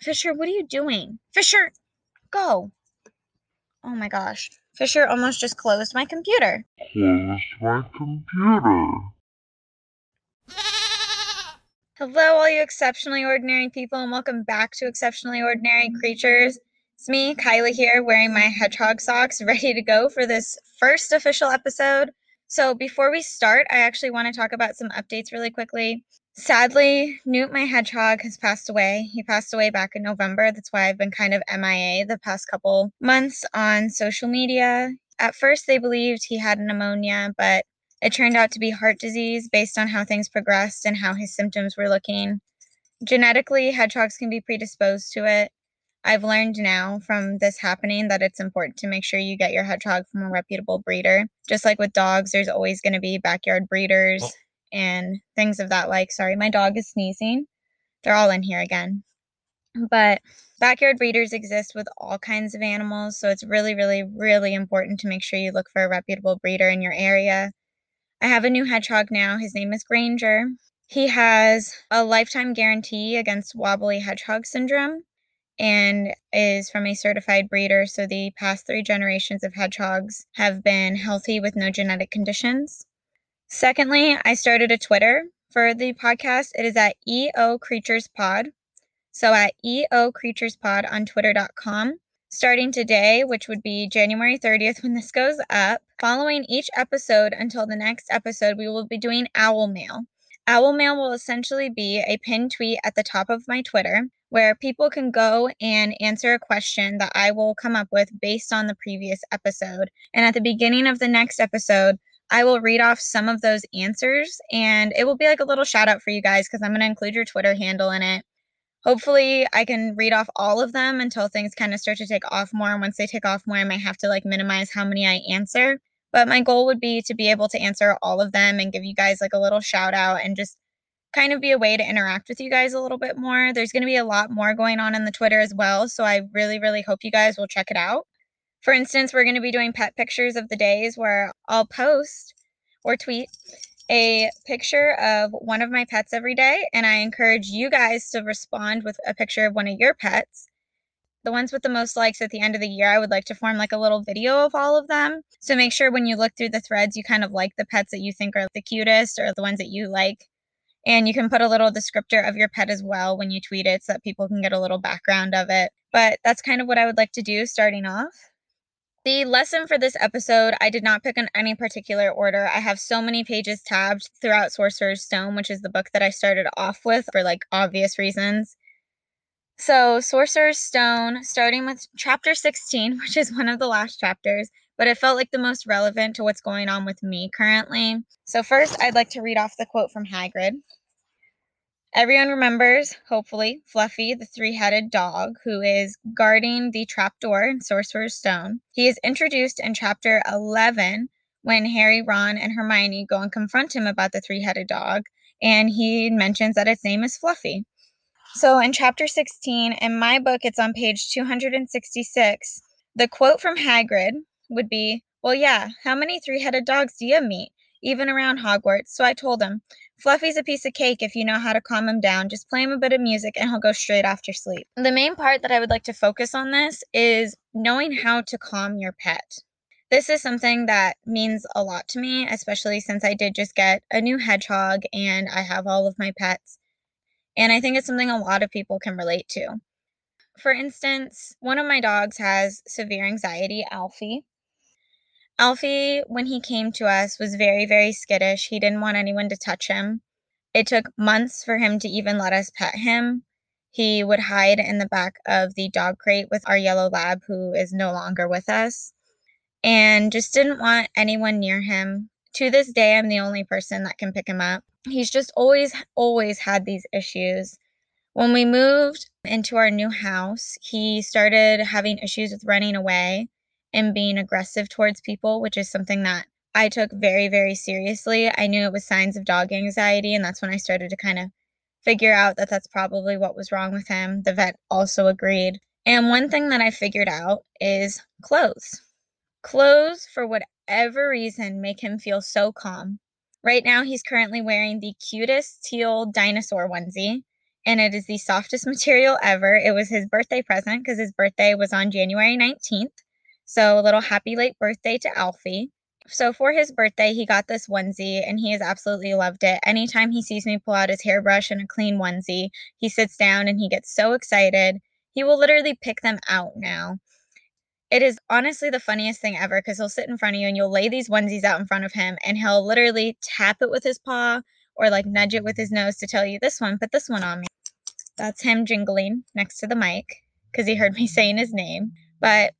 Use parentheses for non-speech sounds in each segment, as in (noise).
Fisher, what are you doing? Fisher, go. Oh my gosh. Fisher almost just closed my computer. Closed my computer. Hello, all you exceptionally ordinary people, and welcome back to Exceptionally Ordinary Creatures. It's me, Kyla, here, wearing my hedgehog socks, (laughs) ready to go for this first official episode. So, before we start, I actually want to talk about some updates really quickly. Sadly, Newt, my hedgehog, has passed away. He passed away back in November. That's why I've been kind of MIA the past couple months on social media. At first, they believed he had pneumonia, but it turned out to be heart disease based on how things progressed and how his symptoms were looking. Genetically, hedgehogs can be predisposed to it. I've learned now from this happening that it's important to make sure you get your hedgehog from a reputable breeder. Just like with dogs, there's always going to be backyard breeders. And things of that like. Sorry, my dog is sneezing. They're all in here again. But backyard breeders exist with all kinds of animals, so it's really, really, really important to make sure you look for a reputable breeder in your area. I have a new hedgehog now. His name is Granger. He has a lifetime guarantee against wobbly hedgehog syndrome and is from a certified breeder. So the past three generations of hedgehogs have been healthy with no genetic conditions. Secondly, I started a Twitter for the podcast. It is at EO Creatures Pod. So at EO Creatures Pod on twitter.com starting today, which would be January 30th when this goes up. Following each episode until the next episode, we will be doing Owl Mail. Owl Mail will essentially be a pinned tweet at the top of my Twitter where people can go and answer a question that I will come up with based on the previous episode. And at the beginning of the next episode, I will read off some of those answers and it will be like a little shout out for you guys because I'm going to include your Twitter handle in it hopefully I can read off all of them until things kind of start to take off more. And once they take off more, I might have to like minimize how many I answer. But my goal would be to be able to answer all of them and give you guys like a little shout out and just kind of be a way to interact with you guys a little bit more. There's going to be a lot more going on in the Twitter as well. So I really, really hope you guys will check it out. For instance, we're going to be doing pet pictures of the days where I'll post or tweet a picture of one of my pets every day, and I encourage you guys to respond with a picture of one of your pets. The ones with the most likes at the end of the year, I would like to form like a little video of all of them. So make sure when you look through the threads, you kind of like the pets that you think are the cutest or the ones that you like. And you can put a little descriptor of your pet as well when you tweet it so that people can get a little background of it. But that's kind of what I would like to do starting off. The lesson for this episode, I did not pick in any particular order. I have so many pages tabbed throughout Sorcerer's Stone, which is the book that I started off with for like obvious reasons. So, Sorcerer's Stone, starting with chapter 16, (laughs) which is one of the last chapters, but it felt like the most relevant to what's going on with me currently. So, first, I'd like to read off the quote from Hagrid. Everyone remembers, hopefully, Fluffy, the three headed dog who is guarding the trapdoor in Sorcerer's Stone. He is introduced in chapter 11 when Harry, Ron, and Hermione go and confront him about the three headed dog, and he mentions that its name is Fluffy. So in chapter 16, in my book, it's on page 266. The quote from Hagrid would be, Well, yeah, how many three headed dogs do you meet? Even around Hogwarts. So I told him, Fluffy's a piece of cake if you know how to calm him down. Just play him a bit of music and he'll go straight off to sleep. The main part that I would like to focus on this is knowing how to calm your pet. This is something that means a lot to me, especially since I did just get a new hedgehog and I have all of my pets. And I think it's something a lot of people can relate to. For instance, one of my dogs has severe anxiety, Alfie, Alfie, when he came to us, was very, very skittish. He didn't want anyone to touch him. It took months for him to even let us pet him. He would hide in the back of the dog crate with our yellow lab, who is no longer with us, and just didn't want anyone near him. To this day, I'm the only person that can pick him up. He's just always, always had these issues. When we moved into our new house, he started having issues with running away and being aggressive towards people, which is something that I took very, very seriously. I knew it was signs of dog anxiety, and that's when I started to kind of figure out that that's probably what was wrong with him. The vet also agreed. And one thing that I figured out is clothes. Clothes, for whatever reason, make him feel so calm. Right now, he's currently wearing the cutest teal dinosaur onesie. and it is the softest (laughs) material ever. It was his birthday present because his birthday was on January 19th. So, a little happy late birthday to Alfie. So, for his birthday, he got this onesie and he has absolutely loved it. Anytime he sees me pull out his hairbrush and a clean onesie, he sits down and he gets so excited. He will literally pick them out now. It is honestly the funniest thing ever because he'll sit in front of you and you'll lay these onesies out in front of him and he'll literally tap it with his paw or like nudge it with his nose to tell you this one, put this one on me. That's him jingling next to the mic because he heard me (laughs) saying his name. But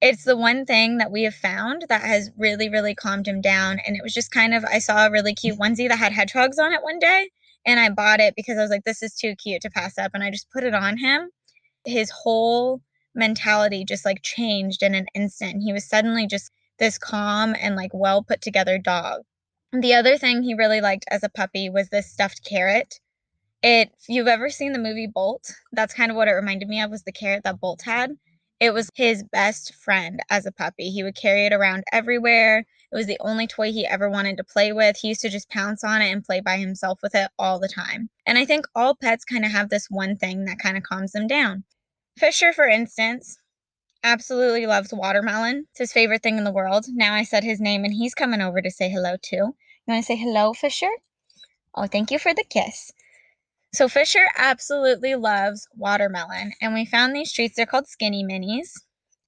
it's the one thing that we have found that has really, really calmed him down. And it was just kind of, I saw a really cute onesie that had hedgehogs on it one day and I bought it because I was like, this is too cute to pass up. And I just put it on him. His whole mentality just like changed in an instant. He was suddenly just this calm and like well put together dog. The other thing he really liked as a puppy was this stuffed carrot. It if you've ever seen the movie Bolt, that's kind of what it reminded me of was the carrot that Bolt had. It was his best friend as a puppy. He would carry it around everywhere. It was the only toy he ever wanted to play with. He used to just pounce on it and play by himself with it all the time. And I think all pets kind of have this one thing that kind of calms them down. Fisher, for instance, absolutely loves watermelon. It's his favorite thing in the world. Now I said his name and he's coming over to say hello too. You want to say hello, Fisher? Oh, thank you for the kiss. So Fisher absolutely loves watermelon, and we found these treats. They're called Skinny Minis.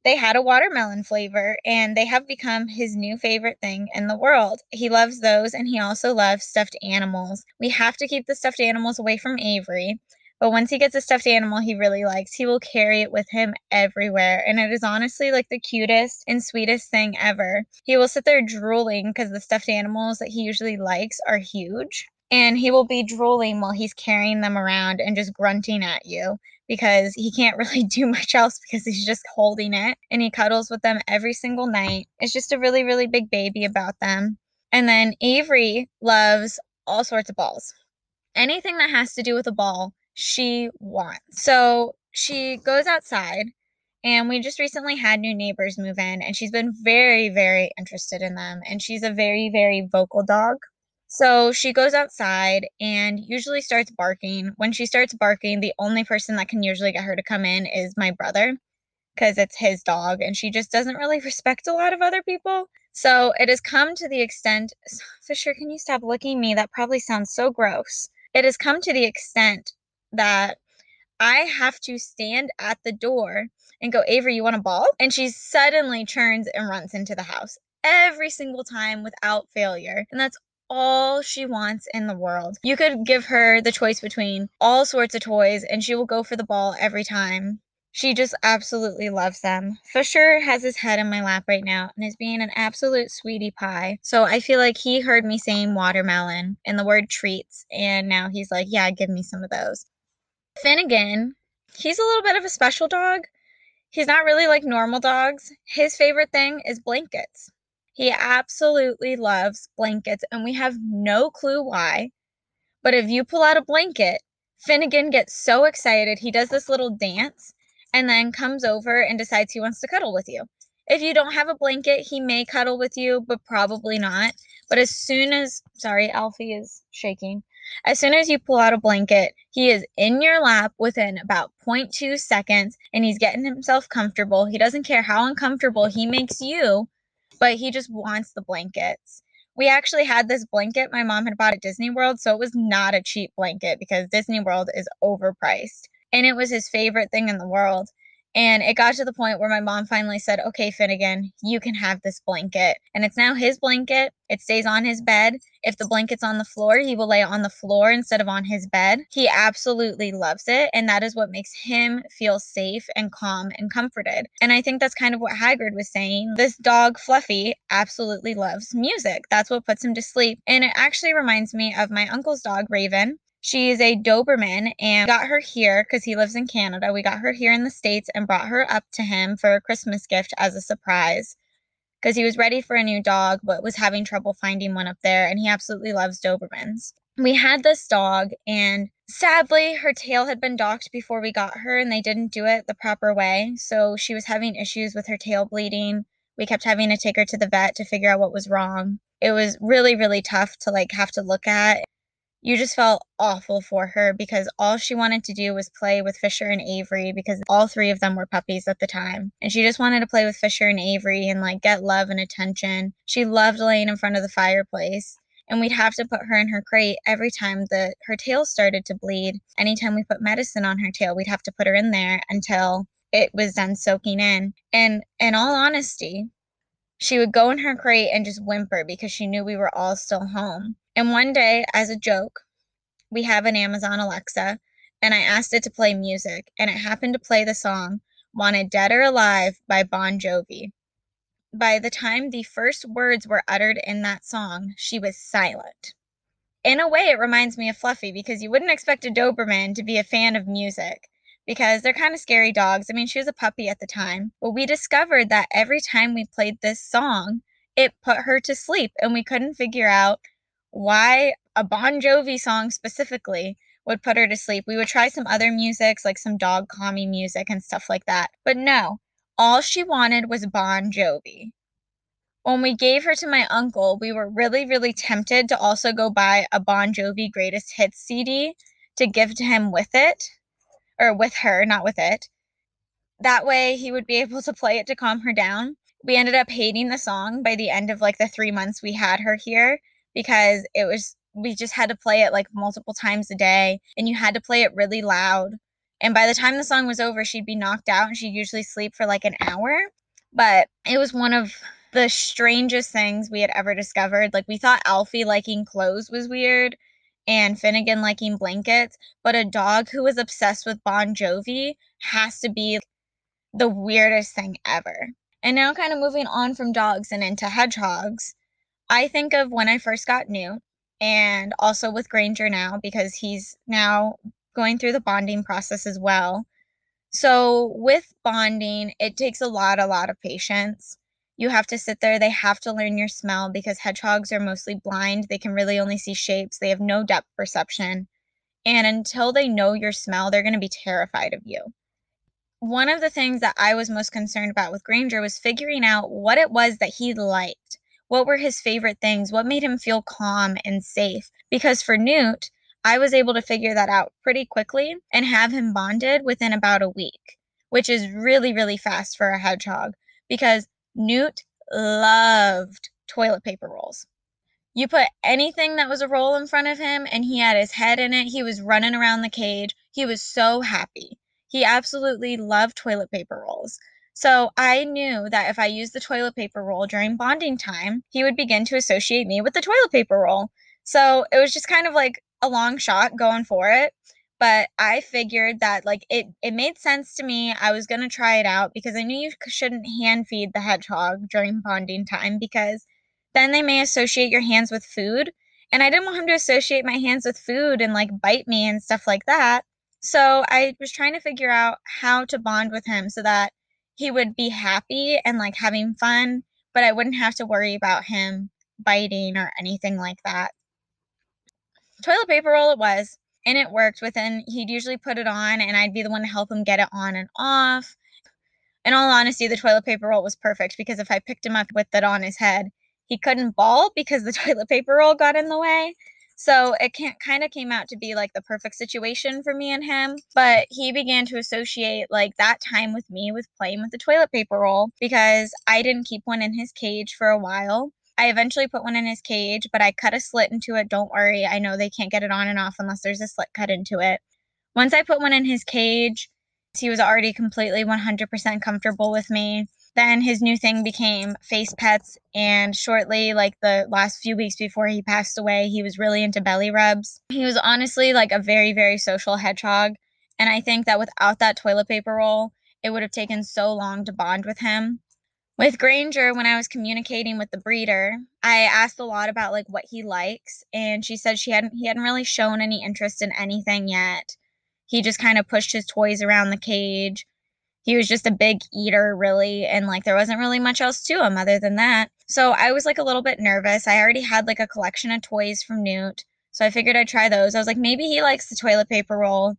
They had a watermelon flavor, and they have become his new favorite thing in the world. He loves those, and he also loves stuffed animals. We have to keep the stuffed animals away from Avery. But once he gets a stuffed animal he really likes, he will carry it with him everywhere. And it is honestly like the cutest and sweetest thing ever. He will sit there drooling because the stuffed animals that he usually likes are huge. And he will be drooling while he's carrying them around and just grunting at you because he can't (laughs) really do much else because he's just holding it and he cuddles with them every single night. It's just a really, really big baby about them. And then Avery loves all sorts of balls. Anything that has to do with a ball, she wants. So she goes outside, and we just recently had new neighbors move in, and she's been very, very interested in them. And she's a very, very vocal dog. So she goes outside and usually starts barking. When she starts barking, the only person that can usually get her to come in is my brother because it's his dog and she just doesn't really respect a lot of other people. So it has come to the extent, (sighs) Fisher, can you stop licking me? That probably sounds so gross. It has come to the extent that I have to stand at the door and go, Avery, you want a ball? And she suddenly turns and runs into the house every single time without failure. And that's all she wants in the world. You could give her the choice between all sorts of toys and she will go for the ball every time. She just absolutely loves them. Fisher has his head in my lap right now and is being an absolute sweetie pie. So I feel like he heard me saying watermelon and the word treats, and now he's like, yeah, give me some of those. Finnegan, he's a little bit of a special dog. He's not really like normal dogs. His favorite thing is blankets. He absolutely loves blankets, and we have no clue why. But if you pull out a blanket, Finnegan gets so excited. He does this little dance and then comes over and decides he wants to cuddle with you. If you don't have a blanket, he may cuddle with you, but probably not. But as soon as, sorry, Alfie is shaking. As soon as you pull out a blanket, he is in your lap within about 0.2 seconds and he's getting himself comfortable. He doesn't care how uncomfortable he makes you, but he just wants the blankets. We actually had this blanket my mom had bought at Disney World, so it was not a cheap blanket because Disney World is overpriced. And it was his favorite thing in the world. And it got to the point where my mom finally said, Okay, Finnegan, you can have this blanket. And it's now his blanket. It stays on his bed. If the blanket's on the floor, he will lay on the floor instead of on his bed. He absolutely loves it. And that is what makes him feel safe and calm and comforted. And I think that's kind of what Hagrid was saying. This dog, Fluffy, absolutely loves music. That's what puts him to sleep. And it actually reminds me of my uncle's dog, Raven. She is a Doberman and got her here because he lives in Canada. We got her here in the States and brought her up to him for a Christmas gift as a surprise because he was ready for a new dog but was having trouble finding one up there and he absolutely loves Dobermans. We had this dog and sadly her tail had been docked before we got her and they didn't do it the proper way. So she was having issues with her tail bleeding. We kept having to take her to the vet to figure out what was wrong. It was really really tough to like have to look at you just felt awful for her because all she wanted to do was play with Fisher and Avery because all three of them were puppies at the time. And she just wanted to play with Fisher and Avery and like get love and attention. She loved laying in front of the fireplace. And we'd have to put her in her crate every time that her tail started to bleed. Anytime we put medicine on her tail, we'd have to put her in there until it was done soaking in. And in all honesty, she would go in her crate and just whimper because she knew we were all still home. And one day, as a joke, we have an Amazon Alexa, and I asked it to play music, and it happened to play the song Wanted Dead or Alive by Bon Jovi. By the time the first words were uttered in that song, she was silent. In a way, it reminds me of Fluffy because you wouldn't expect a Doberman to be a fan of music because they're kind of scary dogs. I mean, she was a puppy at the time, but we discovered that every time we played this song, it put her to sleep, and we couldn't figure out why a Bon Jovi song specifically would put her to sleep. We would try some other musics, like some dog calming music and stuff like that. But no, all she wanted was Bon Jovi. When we gave her to my uncle, we were really, really tempted to also go buy a Bon Jovi Greatest Hits CD to give to him with it or with her, not with it. That way he would be able to play it to calm her down. We ended up hating the song by the end of like the three months we had her here because it was, we just had to play it like multiple times a day and you had to play it really loud. And by the time the song was over, she'd be knocked out and she'd usually sleep for like an hour. But it was one of the strangest things we had ever discovered. Like, we thought Alfie liking clothes was weird and Finnegan liking blankets, but a dog who was obsessed with Bon Jovi has to be the weirdest thing ever. And now, kind of moving on from dogs and into hedgehogs, I think of when I first got Newt and also with Granger now because he's now going through the bonding process as well. So, with bonding, it takes a lot, a lot of patience you have to sit there. They have to learn your smell because hedgehogs are mostly blind. They can really only see shapes, they have no depth perception. And until they know your smell, they're going to be terrified of you. One of the things that I was most concerned about with Granger was figuring out what it was that he liked. What were his favorite things? What made him feel calm and safe? Because for Newt, I was able to figure that out pretty quickly and have him bonded within about a week, which is really, really fast for a hedgehog because Newt loved toilet paper rolls. You put anything that was a roll in front of him and he had his head in it, he was running around the cage. He was so happy. He absolutely loved toilet paper rolls. So I knew that if I used the toilet paper roll during bonding time, he would begin to associate me with the toilet paper roll. So it was just kind of like a long shot going for it but I figured that like it it made sense to me. I was to try it out because I knew you shouldn't hand feed the hedgehog during bonding time because then they may associate your hands with food and I didn't want him to associate my hands with food and like bite me and stuff like that. So I was trying to figure out how to bond with him so that he would be happy and like having fun, but I wouldn't have to worry about him biting or anything like that. Toilet paper roll it was and it worked within he'd usually put it on and I'd be the one to help him get it on and off. In all honesty, the toilet paper roll was perfect because if I picked him up with it on his head, he couldn't ball because the (laughs) toilet paper roll got in the way. So it can kind of came out to be like the perfect situation for me and him. But he began to associate like that time with me with playing with the toilet paper roll because I didn't keep one in his cage for a while. I eventually put one in his cage, but I cut a slit into it. Don't worry. I know they can't get it on and off unless there's a slit cut into it. Once I put one in his cage, he was already completely 100% comfortable with me. Then his new thing became face pets. And shortly, like the last few weeks before he passed away, he was really into belly rubs. He was honestly like a very, very social hedgehog. And I think that without that toilet paper roll, it would have taken so long to bond with him with Granger, when I was communicating with the breeder, I asked a lot about like what he likes, and she said she hadn't he hadn't really shown any interest in anything yet. He just kind of pushed his toys around the cage. He was just a big eater, really, and like there wasn't really much else to him other than that. So I was like a little bit nervous. I already had like a collection of toys from Newt, so I figured I'd try those. I was like, maybe he likes the toilet paper roll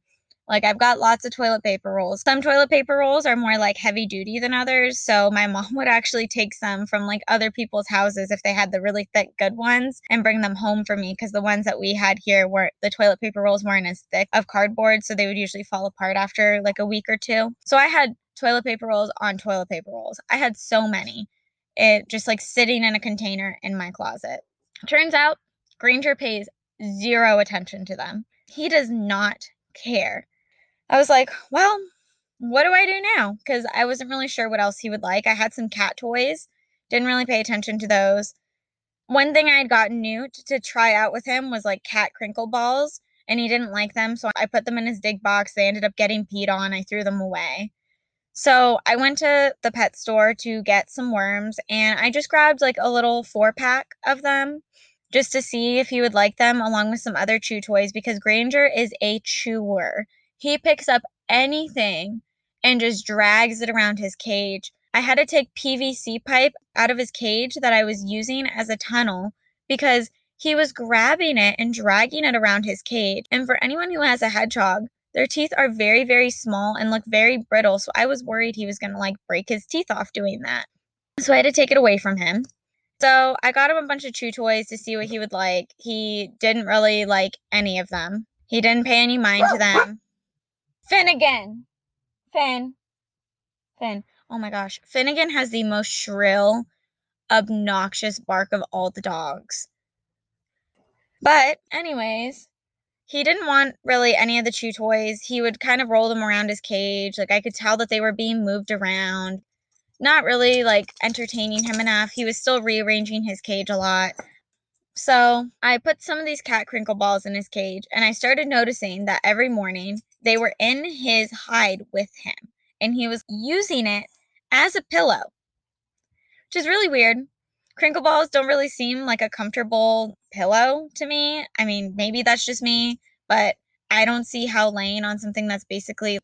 Like I've got lots of toilet paper rolls. Some toilet paper rolls are more like heavy duty than others. So my mom (laughs) would actually take some from like other people's houses if they had the really thick good ones and bring them home for me because the ones that we had here were the toilet paper rolls weren't as thick of cardboard. So they would usually fall apart after like a week or two. So I had toilet paper rolls on toilet paper rolls. I had so many. It just like sitting in a container in my closet. Turns out Granger pays zero attention to them. He does not care. I was like, well, what do I do now? Because I wasn't really sure what else he would like. I had some cat toys, didn't really pay attention to those. One thing I had gotten new to, to try out with him was like cat crinkle balls, and he didn't like them. So I put them in his dig box. They ended up getting peed on. I threw them away. So I went to the pet store to get some worms, and I just grabbed like a little four pack of them just to see if he would like them, along with some other chew toys, because Granger is a chewer. He picks up anything and just drags it around his cage. I had to take PVC pipe out of his cage that I was using as a tunnel because he was grabbing it and dragging it around his cage. And for anyone who has a hedgehog, their teeth are very, very small and look very brittle. So I was worried he was going to like break his teeth off doing that. So I had to take it away from him. So I got him a bunch of chew toys to see what he would like. He didn't really like any of them. He didn't pay any mind to them. Finnegan. Finn. Finn. Oh my gosh. Finnegan has the most shrill, obnoxious bark of all the dogs. But, anyways, he didn't want really any of the chew toys. He would kind of roll them around his cage. Like, I could tell that they were being moved around. Not really like entertaining him enough. He was still rearranging his cage a lot. So I put some of these cat crinkle balls in his cage, and I started noticing that every morning they were in his hide with him, and he was using it as a pillow, which is really weird. Crinkle balls don't really seem like a comfortable pillow to me. I mean, maybe that's just me, but I don't see how laying on something that's basically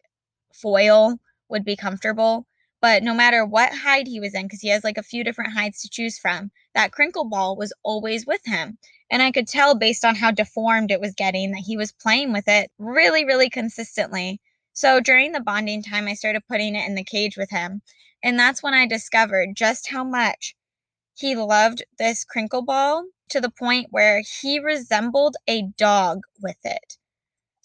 foil would be comfortable. But no matter what hide he was in, because he has like a few different hides to choose from, that crinkle ball was always with him. And I could tell based on how deformed it was getting that he was playing with it really, really consistently. So during the bonding time, I started putting it in the cage with him. And that's when I discovered just how much he loved this crinkle ball to the point where he resembled a dog with it.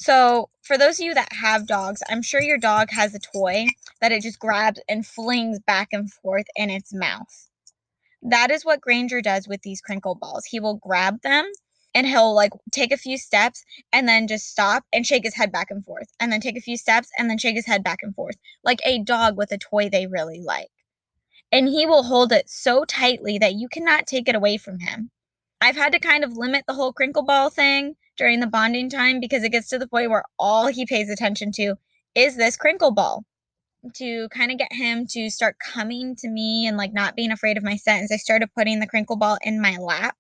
So, for those of you that have dogs, I'm sure your dog has a toy that it just grabs and flings back and forth in its mouth. That is what Granger does with these crinkle balls. He will grab them and he'll like take a few steps and then just stop and shake his head back and forth and then take a few steps and then shake his head back and forth like a dog with a toy they really like. And he will hold it so tightly that you cannot take it away from him. I've had to kind of limit the whole crinkle ball thing during the bonding time because it gets to the point where all he pays attention to is this crinkle ball. To kind of get him to start coming to me and like not being afraid of my sentence, I started putting the crinkle ball in my lap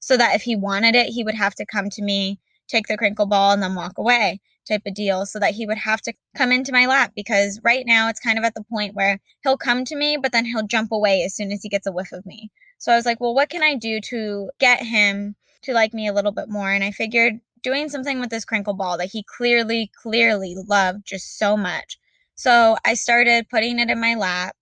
so that if he wanted it, he would have to come to me, take the crinkle ball, and then walk away type of deal so that he would have to come into my lap because right now it's kind of at the point where he'll come to me, but then he'll jump away as soon as he gets a whiff of me. So I was like, well, what can I do to get him to like me a little bit more. And I figured doing something with this crinkle ball that he clearly, clearly loved just so much. So I started putting it in my lap.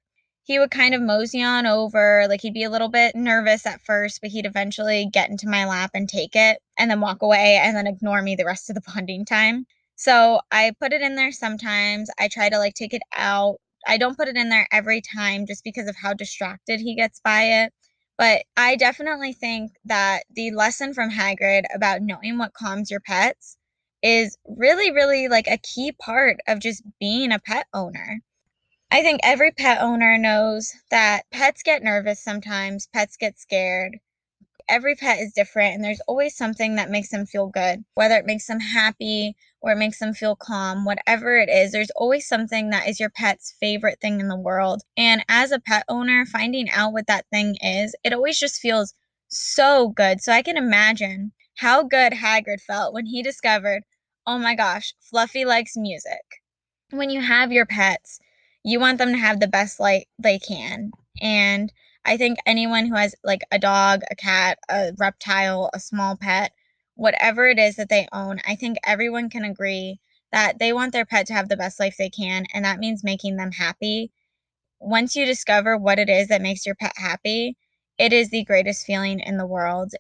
He would kind of mosey on over, like he'd be a little bit nervous at first, but he'd eventually get into my lap and take it and then walk away and then ignore me the rest of the (laughs) bonding time. So I put it in there sometimes. I try to like take it out. I don't put it in there every time just because of how distracted he gets by it. But I definitely think that the lesson from Hagrid about knowing what calms your pets is really, really like a key part of just being a pet owner. I think every pet owner knows that pets get nervous sometimes, pets get scared. Every pet is different, and there's always something that makes them feel good, whether it makes them happy or it makes them feel calm, whatever it is, there's always something that is your pet's favorite thing in the world. And as a pet owner, finding out what that thing is, it always just feels so good. So I can imagine how good Hagrid felt when he discovered, oh my gosh, Fluffy likes music. When you have your pets, you want them to have the best life they can. And I think anyone who has like a dog, a cat, a reptile, a small pet, whatever it is that they own, I think everyone can agree that they want their pet to have the best life they can, and that means making them happy. Once you discover what it is that makes your pet happy, it is the greatest feeling in the world.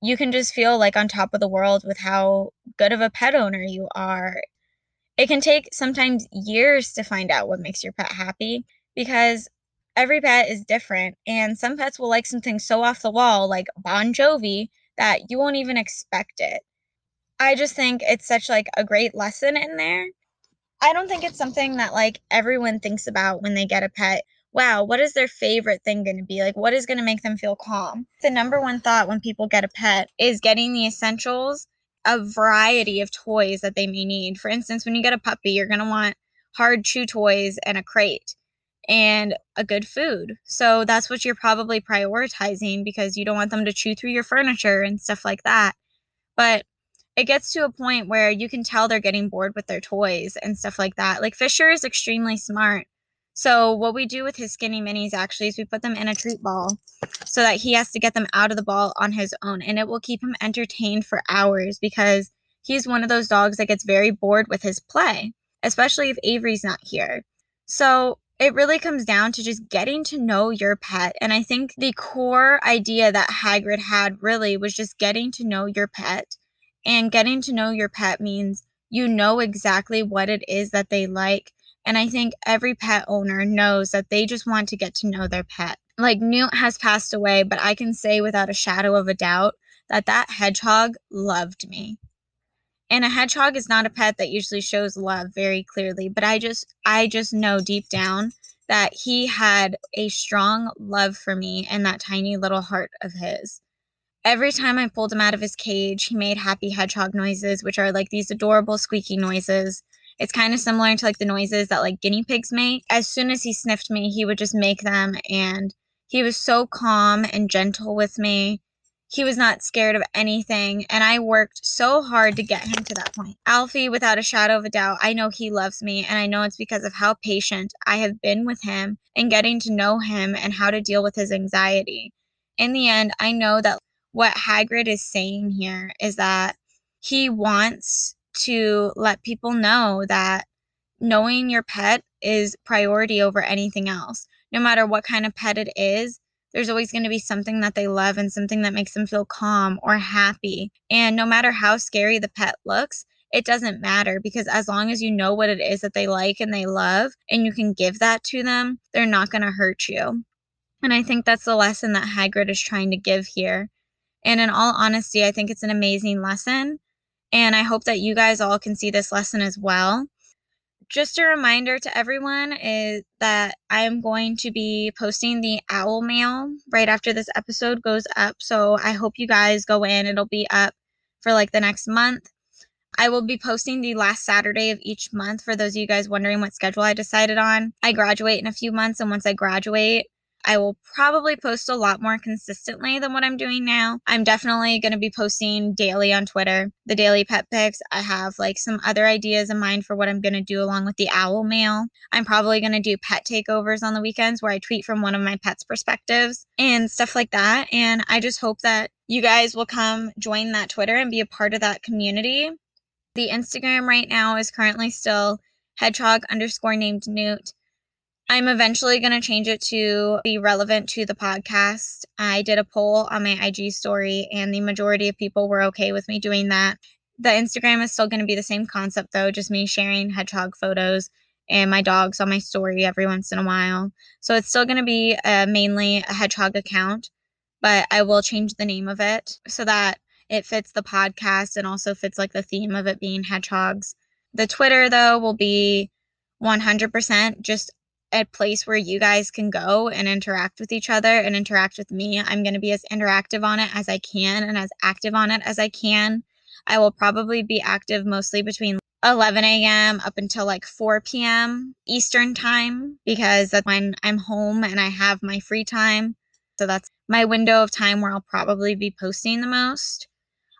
You can just feel like on top of the world with how good of a pet owner you are. It can take sometimes years to find out what makes your pet happy because every pet is different, and some pets will like something so off the wall, like Bon Jovi, that you won't even expect it. I just think it's such like a great lesson in there. I don't think it's something that like everyone thinks about when they get a pet. Wow, what is their favorite thing going to be? Like what is going to make them feel calm? The number one thought when people get a pet is getting the essentials, a variety of toys that they may need. For instance, when you get a puppy, you're going to want hard chew toys and a crate and a good food. So that's what you're probably prioritizing because you don't want them to chew through your furniture and stuff like that. But it gets to a point where you can tell they're getting bored with their toys and stuff like that. Like Fisher is extremely smart. So what we do with his skinny minis actually is we put them in a treat ball so that he has to get them out of the ball on his own and it will keep him entertained for hours because he's one of those dogs that gets very bored with his play, especially if Avery's not here. So it really comes down to just getting to know your pet. And I think the core idea that Hagrid had really was just getting to know your pet and getting to know your pet means you know exactly what it is that they like. And I think every pet owner knows that they just want to get to know their pet. Like Newt has passed away, but I can say without a shadow of a doubt that that hedgehog loved me. And a hedgehog is not a pet that usually shows love very clearly, but I just I just know deep down that he had a strong love for me and that tiny little heart of his every time I pulled him out of his cage, he made happy hedgehog noises, which are like these adorable squeaky noises. It's kind of similar to like the noises that like guinea pigs make. As soon as he sniffed me, he would just make them and he was so calm and gentle with me. He was not scared of anything, and I worked so hard to get him to that point. Alfie, without a shadow of a doubt, I know he loves me, and I know it's because of how patient I have been with him and getting to know him and how to deal with his anxiety. In the end, I know that what Hagrid is saying here is that he wants to let people know that knowing your pet is priority over anything else. No matter what kind of pet it is, there's always going to be something that they love and something that makes them feel calm or happy. And no matter how scary the pet looks, it doesn't matter because as long as you know what it is that they like and they love and you can give that to them, they're not going to hurt you. And I think that's the lesson that Hagrid is trying to give here and in all honesty, I think it's an amazing lesson. And I hope that you guys all can see this lesson as well. Just a reminder to everyone is that I am going to be posting the owl mail right after this episode goes up. So I hope you guys go in. It'll be up for like the next month. I will be posting the last Saturday of each month for those of you guys wondering what schedule I decided on. I graduate in a few months, and once I graduate, I will probably post a lot more consistently than what I'm doing now. I'm definitely going to be posting daily on Twitter, the daily pet pics. I have like some other ideas in mind for what I'm going to do along with the owl mail. I'm probably going to do pet takeovers on the weekends where I tweet from one of my pets' perspectives and stuff like that. And I just hope that you guys will come join that Twitter and be a part of that community. The Instagram right now is currently still hedgehog underscore named Newt. I'm eventually going to change it to be relevant to the podcast. I did a poll on my IG story, and the majority of people were okay with me doing that. The Instagram is still going to be the same concept, though, just me sharing hedgehog photos and my dogs on my story every once in a while. So it's still going to be uh, mainly a hedgehog account, but I will change the name of it so that it fits the podcast and also fits like the theme of it being hedgehogs. The Twitter, though, will be 100% just a place where you guys can go and interact with each other and interact with me. I'm going to be as interactive on it as I can and as active on it as I can. I will probably be active mostly between 11 a.m. up until like 4 p.m. Eastern time because that's when I'm home and I have my free time. So that's my window of time where I'll probably be posting the most.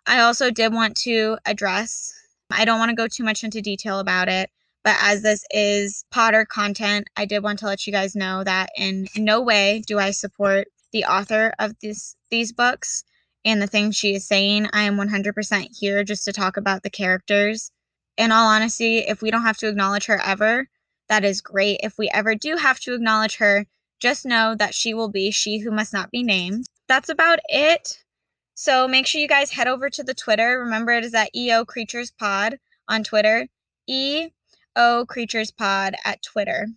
I also did want to address, I don't want to go too much into detail about it, but as this is Potter content, I did want to let you guys know that in no way do I support the author of this these books and the things she is saying. I am 100% here just to talk about the characters. in all honesty, if we don't have to acknowledge her ever, that is great. If we ever do have to acknowledge her, just know that she will be she who must not be named. That's about it. So make sure you guys head over to the Twitter. Remember, it is at EO Creatures Pod on Twitter. EO Creatures Pod at Twitter.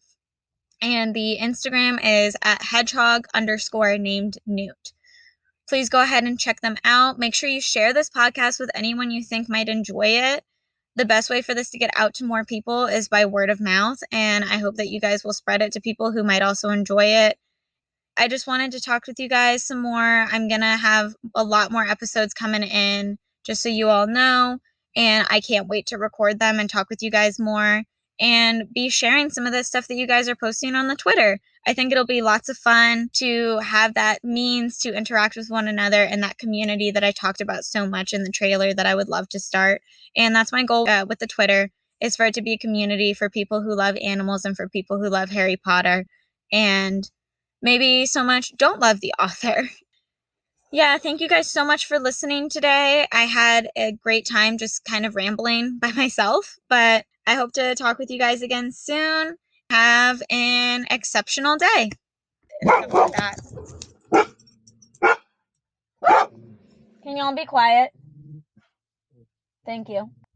And the Instagram is at hedgehog underscore named Newt. Please go ahead and check them out. Make sure you share this podcast with anyone you think might enjoy it. The best way for this to get out to more people is by word of mouth. And I hope that you guys will spread it to people who might also enjoy it. I just wanted to talk with you guys some more. I'm going to have a lot more episodes coming in, just so you all know. And I can't wait to record them and talk with you guys more and be sharing some of the stuff that you guys are posting on the Twitter. I think it'll be lots of fun to have that means to interact with one another and that community that I talked about so much in the trailer that I would love to start. And that's my goal uh, with the Twitter is for it to be a community for people who love animals and for people who love Harry Potter and maybe so much don't love the (laughs) author. Yeah, thank you guys so much for listening today. I had a great time just kind of rambling (laughs) by myself, but I hope to talk with you guys again soon. Have an exceptional day. Can y'all be quiet? Thank you.